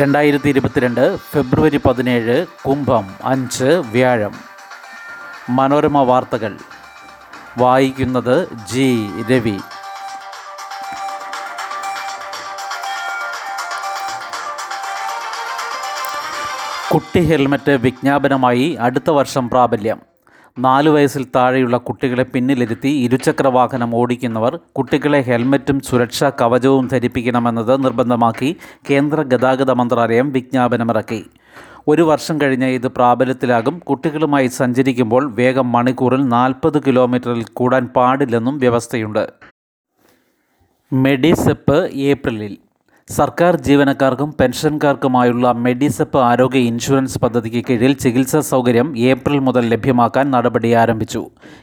രണ്ടായിരത്തി ഇരുപത്തിരണ്ട് ഫെബ്രുവരി പതിനേഴ് കുംഭം അഞ്ച് വ്യാഴം. മനോരമ വാർത്തകൾ. വായിക്കുന്നത് ജി. രവി. കുട്ടി ഹെൽമറ്റ് വിജ്ഞാപനമായി അടുത്ത വർഷം പ്രാബല്യം. നാല് വയസ്സിൽ താഴെയുള്ള കുട്ടികളെ പിന്നിലിരുത്തി ഇരുചക്ര വാഹനം ഓടിക്കുന്നവർ കുട്ടികളെ ഹെൽമറ്റും സുരക്ഷാ കവചവും ധരിപ്പിക്കണമെന്നത് നിർബന്ധമാക്കി കേന്ദ്ര ഗതാഗത മന്ത്രാലയം വിജ്ഞാപനമിറക്കി. ഒരു വർഷം കഴിഞ്ഞ് ഇത് പ്രാബല്യത്തിലാകും. കുട്ടികളുമായി സഞ്ചരിക്കുമ്പോൾ വേഗം മണിക്കൂറിൽ നാൽപ്പത് കിലോമീറ്ററിൽ കൂടാൻ പാടില്ലെന്നും വ്യവസ്ഥയുണ്ട്. മെഡിസെപ്പ് ഏപ്രിലിൽ സർക്കാർ ജീവനക്കാർക്കും പെൻഷൻകാർക്കുമായുള്ള മെഡിസെപ്പ് ആരോഗ്യ ഇൻഷുറൻസ് പദ്ധതിക്ക് കീഴിൽ ചികിത്സാ സൗകര്യം ഏപ്രിൽ മുതൽ ലഭ്യമാക്കാൻ നടപടി ആരംഭിച്ചു.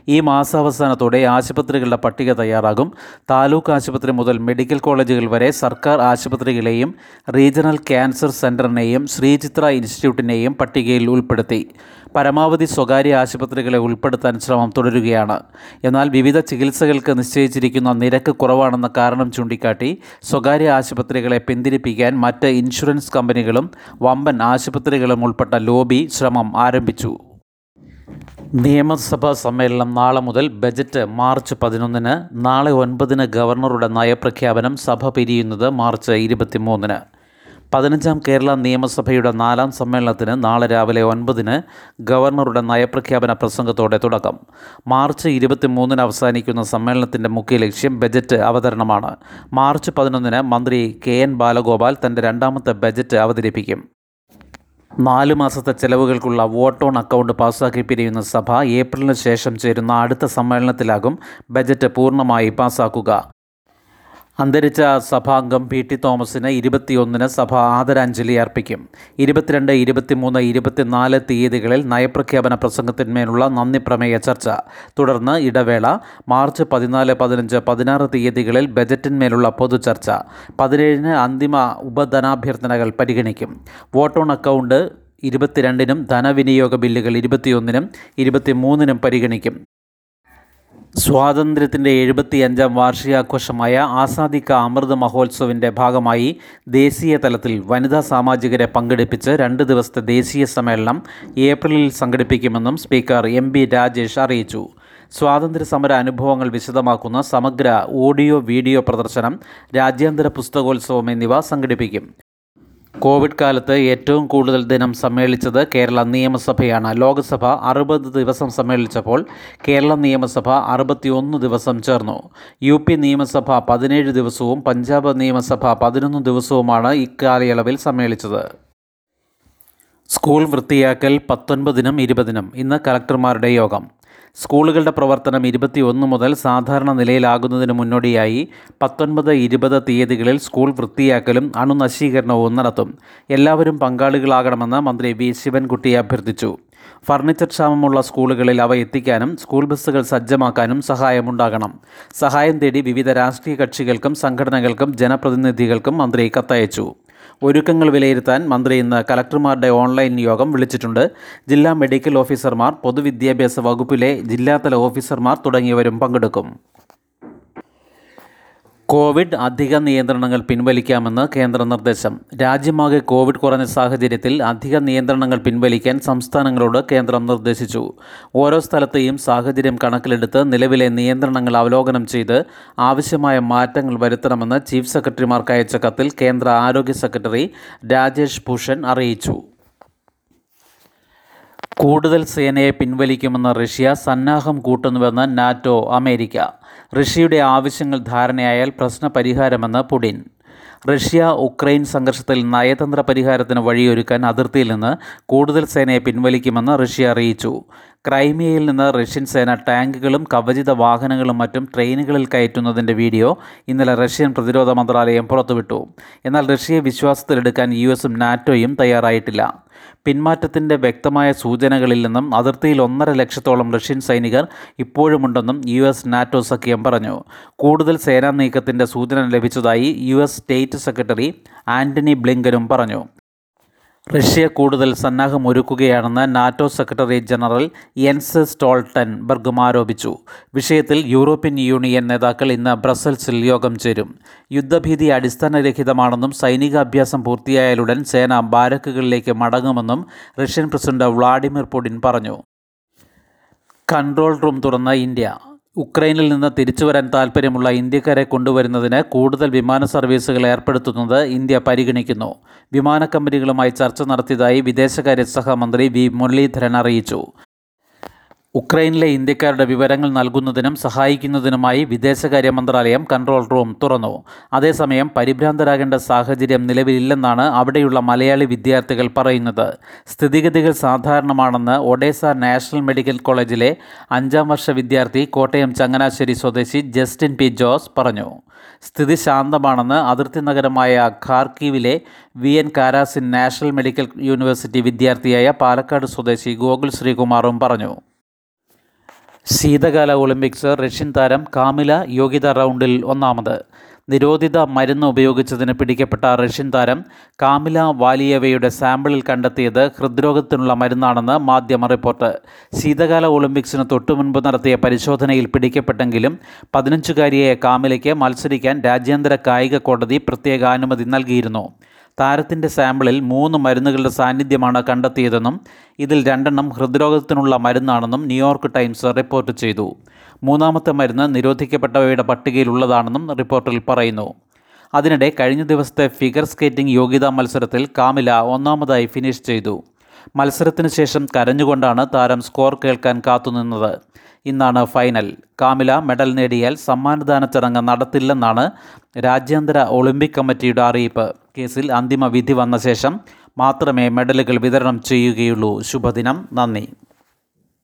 ഈ മാസാവസാനത്തോടെ ആശുപത്രികളുടെ പട്ടിക തയ്യാറാകും. താലൂക്ക് ആശുപത്രി മുതൽ മെഡിക്കൽ കോളേജുകൾ വരെ സർക്കാർ ആശുപത്രികളെയും റീജിയണൽ ക്യാൻസർ സെന്ററിനെയും ശ്രീചിത്ര ഇൻസ്റ്റിറ്റ്യൂട്ടിനെയും പട്ടികയിൽ ഉൾപ്പെടുത്തി. പരമാവധി സ്വകാര്യ ആശുപത്രികളെ ഉൾപ്പെടുത്താൻ ശ്രമം തുടരുകയാണ്. എന്നാൽ വിവിധ ചികിത്സകൾക്ക് നിശ്ചയിച്ചിരിക്കുന്ന നിരക്ക് കുറവാണെന്ന കാരണം ചൂണ്ടിക്കാട്ടി സ്വകാര്യ ആശുപത്രികളെ പിന്തിരിപ്പിക്കാൻ മറ്റ് ഇൻഷുറൻസ് കമ്പനികളും വമ്പൻ ആശുപത്രികളും ഉൾപ്പെട്ട ലോബി ശ്രമം ആരംഭിച്ചു. നിയമസഭാ സമ്മേളനം നാളെ മുതൽ ബജറ്റ് മാർച്ച് പതിനൊന്നിന് നാളെ ഒൻപതിന് ഗവർണറുടെ നയപ്രഖ്യാപനം സഭ പിരിയുന്നത് മാർച്ച് ഇരുപത്തിമൂന്നിന്. പതിനഞ്ചാം കേരള നിയമസഭയുടെ നാലാം സമ്മേളനത്തിന് നാളെ രാവിലെ ഒൻപതിന് ഗവർണറുടെ നയപ്രഖ്യാപന പ്രസംഗത്തോടെ തുടക്കം. മാർച്ച് ഇരുപത്തിമൂന്നിന് അവസാനിക്കുന്ന സമ്മേളനത്തിന്റെ മുഖ്യ ലക്ഷ്യം ബജറ്റ് അവതരണമാണ്. മാർച്ച് പതിനൊന്നിന് മന്ത്രി കെ എൻ ബാലഗോപാൽ തന്റെ രണ്ടാമത്തെ ബജറ്റ് അവതരിപ്പിക്കും. നാലു മാസത്തെ ചെലവുകൾക്കുള്ള വോട്ട് ഓൺ അക്കൗണ്ട് പാസ്സാക്കി പിരിയുന്ന സഭ ഏപ്രിലിന് ശേഷം ചേരുന്ന അടുത്ത സമ്മേളനത്തിലാകും ബജറ്റ് പൂർണമായി പാസ്സാക്കുക. അന്തരിച്ച സഭാംഗം പി ടി തോമസിന് ഇരുപത്തിയൊന്നിന് സഭ ആദരാഞ്ജലി അർപ്പിക്കും. ഇരുപത്തിരണ്ട് ഇരുപത്തിമൂന്ന് ഇരുപത്തിനാല് തീയതികളിൽ നയപ്രഖ്യാപന പ്രസംഗത്തിന്മേലുള്ള നന്ദി പ്രമേയ ചർച്ച. തുടർന്ന് ഇടവേള മാർച്ച് പതിനാല് പതിനഞ്ച് പതിനാറ് തീയതികളിൽ ബജറ്റിന്മേലുള്ള പൊതുചർച്ച പതിനേഴിന് അന്തിമ ഉപധനാഭ്യർത്ഥനകൾ പരിഗണിക്കും. വോട്ട് ഓൺ അക്കൗണ്ട് ഇരുപത്തിരണ്ടിനും ധനവിനിയോഗ ബില്ലുകൾ ഇരുപത്തിയൊന്നിനും ഇരുപത്തിമൂന്നിനും പരിഗണിക്കും. സ്വാതന്ത്ര്യത്തിന്റെ എഴുപത്തിയഞ്ചാം വാർഷികാഘോഷമായ ആസാദി കാ അമൃത് മഹോത്സവിന്റെ ഭാഗമായി ദേശീയ തലത്തിൽ വനിതാ സാമാജികരെ പങ്കെടുപ്പിച്ച് രണ്ട് ദിവസത്തെ ദേശീയ സമ്മേളനം ഏപ്രിലിൽ സംഘടിപ്പിക്കുമെന്നും സ്പീക്കർ എം ബി രാജേഷ് അറിയിച്ചു. സ്വാതന്ത്ര്യ സമര അനുഭവങ്ങൾ വിശദമാക്കുന്ന സമഗ്ര ഓഡിയോ വീഡിയോ പ്രദർശനം രാജ്യാന്തര പുസ്തകോത്സവം എന്നിവ സംഘടിപ്പിക്കും. കോവിഡ് കാലത്ത് ഏറ്റവും കൂടുതൽ ദിനം സമ്മേളിച്ചത് കേരള നിയമസഭയാണ്. ലോക്സഭ അറുപത് ദിവസം സമ്മേളിച്ചപ്പോൾ കേരള നിയമസഭ അറുപത്തിയൊന്ന് ദിവസം ചേർന്നു. യു പി നിയമസഭ പതിനേഴ് ദിവസവും പഞ്ചാബ് നിയമസഭ പതിനൊന്ന് ദിവസവുമാണ് ഇക്കാലയളവിൽ സമ്മേളിച്ചത്. സ്കൂൾ വൃത്തിയാക്കൽ പത്തൊൻപതിനും ഇരുപതിനും. ഇന്ന് കലക്ടർമാരുടെ യോഗം. സ്കൂളുകളുടെ പ്രവർത്തനം ഇരുപത്തിയൊന്ന് മുതൽ സാധാരണ നിലയിലാകുന്നതിന് മുന്നോടിയായി പത്തൊൻപത് ഇരുപത് തീയതികളിൽ സ്കൂൾ വൃത്തിയാക്കലും അണുനശീകരണവും നടത്തും. എല്ലാവരും പങ്കാളികളാകണമെന്ന് മന്ത്രി വി. ശിവൻകുട്ടി അഭ്യർത്ഥിച്ചു. ഫർണിച്ചർ ക്ഷാമമുള്ള സ്കൂളുകളിൽ അവ എത്തിക്കാനും സ്കൂൾ ബസ്സുകൾ സജ്ജമാക്കാനും സഹായമുണ്ടാകണം. സഹായം തേടി വിവിധ രാഷ്ട്രീയ കക്ഷികൾക്കും സംഘടനകൾക്കും ജനപ്രതിനിധികൾക്കും മന്ത്രി കത്തയച്ചു. ഒരുക്കങ്ങൾ വിലയിരുത്താൻ മന്ത്രി ഇന്ന് കലക്ടർമാരുടെ ഓൺലൈൻ യോഗം വിളിച്ചിട്ടുണ്ട്. ജില്ലാ മെഡിക്കൽ ഓഫീസർമാർ പൊതുവിദ്യാഭ്യാസ വകുപ്പിലെ ജില്ലാതല ഓഫീസർമാർ തുടങ്ങിയവരും പങ്കെടുക്കും. കോവിഡ് അധിക നിയന്ത്രണങ്ങൾ പിൻവലിക്കാമെന്ന് കേന്ദ്ര നിർദ്ദേശം. രാജ്യമാകെ കോവിഡ് കുറഞ്ഞ സാഹചര്യത്തിൽ അധിക നിയന്ത്രണങ്ങൾ പിൻവലിക്കാൻ സംസ്ഥാനങ്ങളോട് കേന്ദ്രം നിർദ്ദേശിച്ചു. ഓരോ സ്ഥലത്തെയും സാഹചര്യം കണക്കിലെടുത്ത് നിലവിലെ നിയന്ത്രണങ്ങൾ അവലോകനം ചെയ്ത് ആവശ്യമായ മാറ്റങ്ങൾ വരുത്തണമെന്ന് ചീഫ് സെക്രട്ടറിമാർക്ക് അയച്ച കത്തിൽ കേന്ദ്ര ആരോഗ്യ സെക്രട്ടറി രാജേഷ് ഭൂഷൺ അറിയിച്ചു. കൂടുതൽ സേനയെ പിൻവലിക്കുമെന്ന് റഷ്യ സന്നാഹം കൂട്ടുന്നുവെന്ന് നാറ്റോ അമേരിക്ക. റഷ്യയുടെ ആവശ്യങ്ങൾ ധാരണയായാൽ പ്രശ്നപരിഹാരമെന്ന് പുടിൻ. റഷ്യ ഉക്രൈൻ സംഘർഷത്തിൽ നയതന്ത്ര പരിഹാരത്തിന് വഴിയൊരുക്കാൻ അതിർത്തിയിൽ നിന്ന് കൂടുതൽ സേനയെ പിൻവലിക്കുമെന്ന് റഷ്യ അറിയിച്ചു. ക്രൈമിയയിൽ നിന്ന് റഷ്യൻ സേന ടാങ്കുകളും കവചിത വാഹനങ്ങളും മറ്റും ട്രെയിനുകളിൽ കയറ്റുന്നതിന്റെ വീഡിയോ ഇന്നലെ റഷ്യൻ പ്രതിരോധ മന്ത്രാലയം പുറത്തുവിട്ടു. എന്നാൽ റഷ്യയെ വിശ്വാസത്തിലെടുക്കാൻ യു എസും നാറ്റോയും തയ്യാറായിട്ടില്ല. പിന്മാറ്റത്തിന്റെ വ്യക്തമായ സൂചനകളിൽ നിന്നും അതിർത്തിയിൽ ഒന്നര ലക്ഷത്തോളം റഷ്യൻ സൈനികർ ഇപ്പോഴുമുണ്ടെന്നും യു എസ് നാറ്റോ സഖ്യം പറഞ്ഞു. കൂടുതൽ സേനാ നീക്കത്തിന്റെ സൂചന ലഭിച്ചതായി U S state secretary Antony ബ്ലിങ്കനും പറഞ്ഞു. റഷ്യ കൂടുതൽ സന്നാഹമൊരുക്കുകയാണെന്ന് നാറ്റോ സെക്രട്ടറി ജനറൽ യെൻസ് സ്റ്റോൾട്ടൻബർഗും ആരോപിച്ചു. വിഷയത്തിൽ യൂറോപ്യൻ യൂണിയൻ നേതാക്കൾ ഇന്ന് ബ്രസൽസിൽ യോഗം ചേരും. യുദ്ധഭീതി അടിസ്ഥാനരഹിതമാണെന്നും സൈനികാഭ്യാസം പൂർത്തിയായാലുടൻ സേന ബാരക്കുകളിലേക്ക് മടങ്ങുമെന്നും റഷ്യൻ പ്രസിഡന്റ് വ്ളാഡിമിർ പുടിൻ പറഞ്ഞു. കൺട്രോൾ റൂം തുറന്ന ഇന്ത്യ ഉക്രൈനിൽ നിന്ന് തിരിച്ചു വരാൻ താൽപ്പര്യമുള്ള ഇന്ത്യക്കാരെ കൊണ്ടുവരുന്നതിന് കൂടുതൽ വിമാന സർവീസുകൾ ഏർപ്പെടുത്തുന്നത് ഇന്ത്യ പരിഗണിക്കുന്നു. വിമാന കമ്പനികളുമായി ചർച്ച നടത്തിയതായി വിദേശകാര്യ സഹമന്ത്രി വി മുരളീധരൻ അറിയിച്ചു. ഉക്രൈനിലെ ഇന്ത്യക്കാരുടെ വിവരങ്ങൾ നൽകുന്നതിനും സഹായിക്കുന്നതിനുമായി വിദേശകാര്യ മന്ത്രാലയം കൺട്രോൾ റൂം തുറന്നു. അതേസമയം പരിഭ്രാന്തരാകേണ്ട സാഹചര്യം നിലവിലില്ലെന്നാണ് അവിടെയുള്ള മലയാളി വിദ്യാർത്ഥികൾ പറയുന്നത്. സ്ഥിതിഗതികൾ സാധാരണമാണെന്ന് ഒഡേസ നാഷണൽ മെഡിക്കൽ കോളേജിലെ അഞ്ചാം വർഷ വിദ്യാർത്ഥി കോട്ടയം ചങ്ങനാശ്ശേരി സ്വദേശി ജസ്റ്റിൻ പി ജോസ് പറഞ്ഞു. സ്ഥിതി ശാന്തമാണെന്ന് അതിർത്തി നഗരമായ ഖാർക്കീവിലെ V N Karazin national medical university വിദ്യാർത്ഥിയായ പാലക്കാട് സ്വദേശി ഗോകുൽ ശ്രീകുമാറും പറഞ്ഞു. ശീതകാല ഒളിമ്പിക്സ് റഷ്യൻ താരം കാമില യോഗ്യത റൗണ്ടിൽ ഒന്നാമത്. നിരോധിത മരുന്ന് ഉപയോഗിച്ചതിന് പിടിക്കപ്പെട്ട റഷ്യൻ താരം കാമില വാലിയവയുടെ സാമ്പിളിൽ കണ്ടെത്തിയത് ഹൃദ്രോഗത്തിനുള്ള മരുന്നാണെന്ന് മാധ്യമ റിപ്പോർട്ട്. ശീതകാല ഒളിമ്പിക്സിന് തൊട്ടുമുൻപ് നടത്തിയ പരിശോധനയിൽ പിടിക്കപ്പെട്ടെങ്കിലും പതിനഞ്ചുകാരിയായ കാമിലയ്ക്ക് മത്സരിക്കാൻ രാജ്യാന്തര കായിക കോടതി പ്രത്യേക അനുമതി നൽകിയിരുന്നു. താരത്തിന്റെ സാമ്പിളിൽ മൂന്ന് മരുന്നുകളുടെ സാന്നിധ്യമാണ് കണ്ടെത്തിയതെന്നും ഇതിൽ രണ്ടെണ്ണം ഹൃദ്രോഗത്തിനുള്ള മരുന്നാണെന്നും ന്യൂയോർക്ക് ടൈംസ് റിപ്പോർട്ട് ചെയ്തു. മൂന്നാമത്തെ മരുന്ന് നിരോധിക്കപ്പെട്ടവയുടെ പട്ടികയിലുള്ളതാണെന്നും റിപ്പോർട്ടിൽ പറയുന്നു. അതിനിടെ കഴിഞ്ഞ ദിവസത്തെ ഫിഗർ സ്കേറ്റിംഗ് യോഗ്യതാ മത്സരത്തിൽ കാമില ഒന്നാമതായി ഫിനിഷ് ചെയ്തു. മത്സരത്തിന് ശേഷം കരഞ്ഞുകൊണ്ടാണ് താരം സ്കോർ കേൾക്കാൻ കാത്തുനിന്നത്. ഇന്നാണ് ഫൈനൽ. കാമില മെഡൽ നേടിയാൽ സമ്മാനദാന ചടങ്ങ് നടത്തില്ലെന്നാണ് രാജ്യാന്തര ഒളിമ്പിക് കമ്മിറ്റിയുടെ അറിയിപ്പ്. കേസിൽ അന്തിമ വിധി വന്ന ശേഷം മാത്രമേ മെഡലുകൾ വിതരണം ചെയ്യുകയുള്ളൂ. ശുഭദിനം. നന്ദി.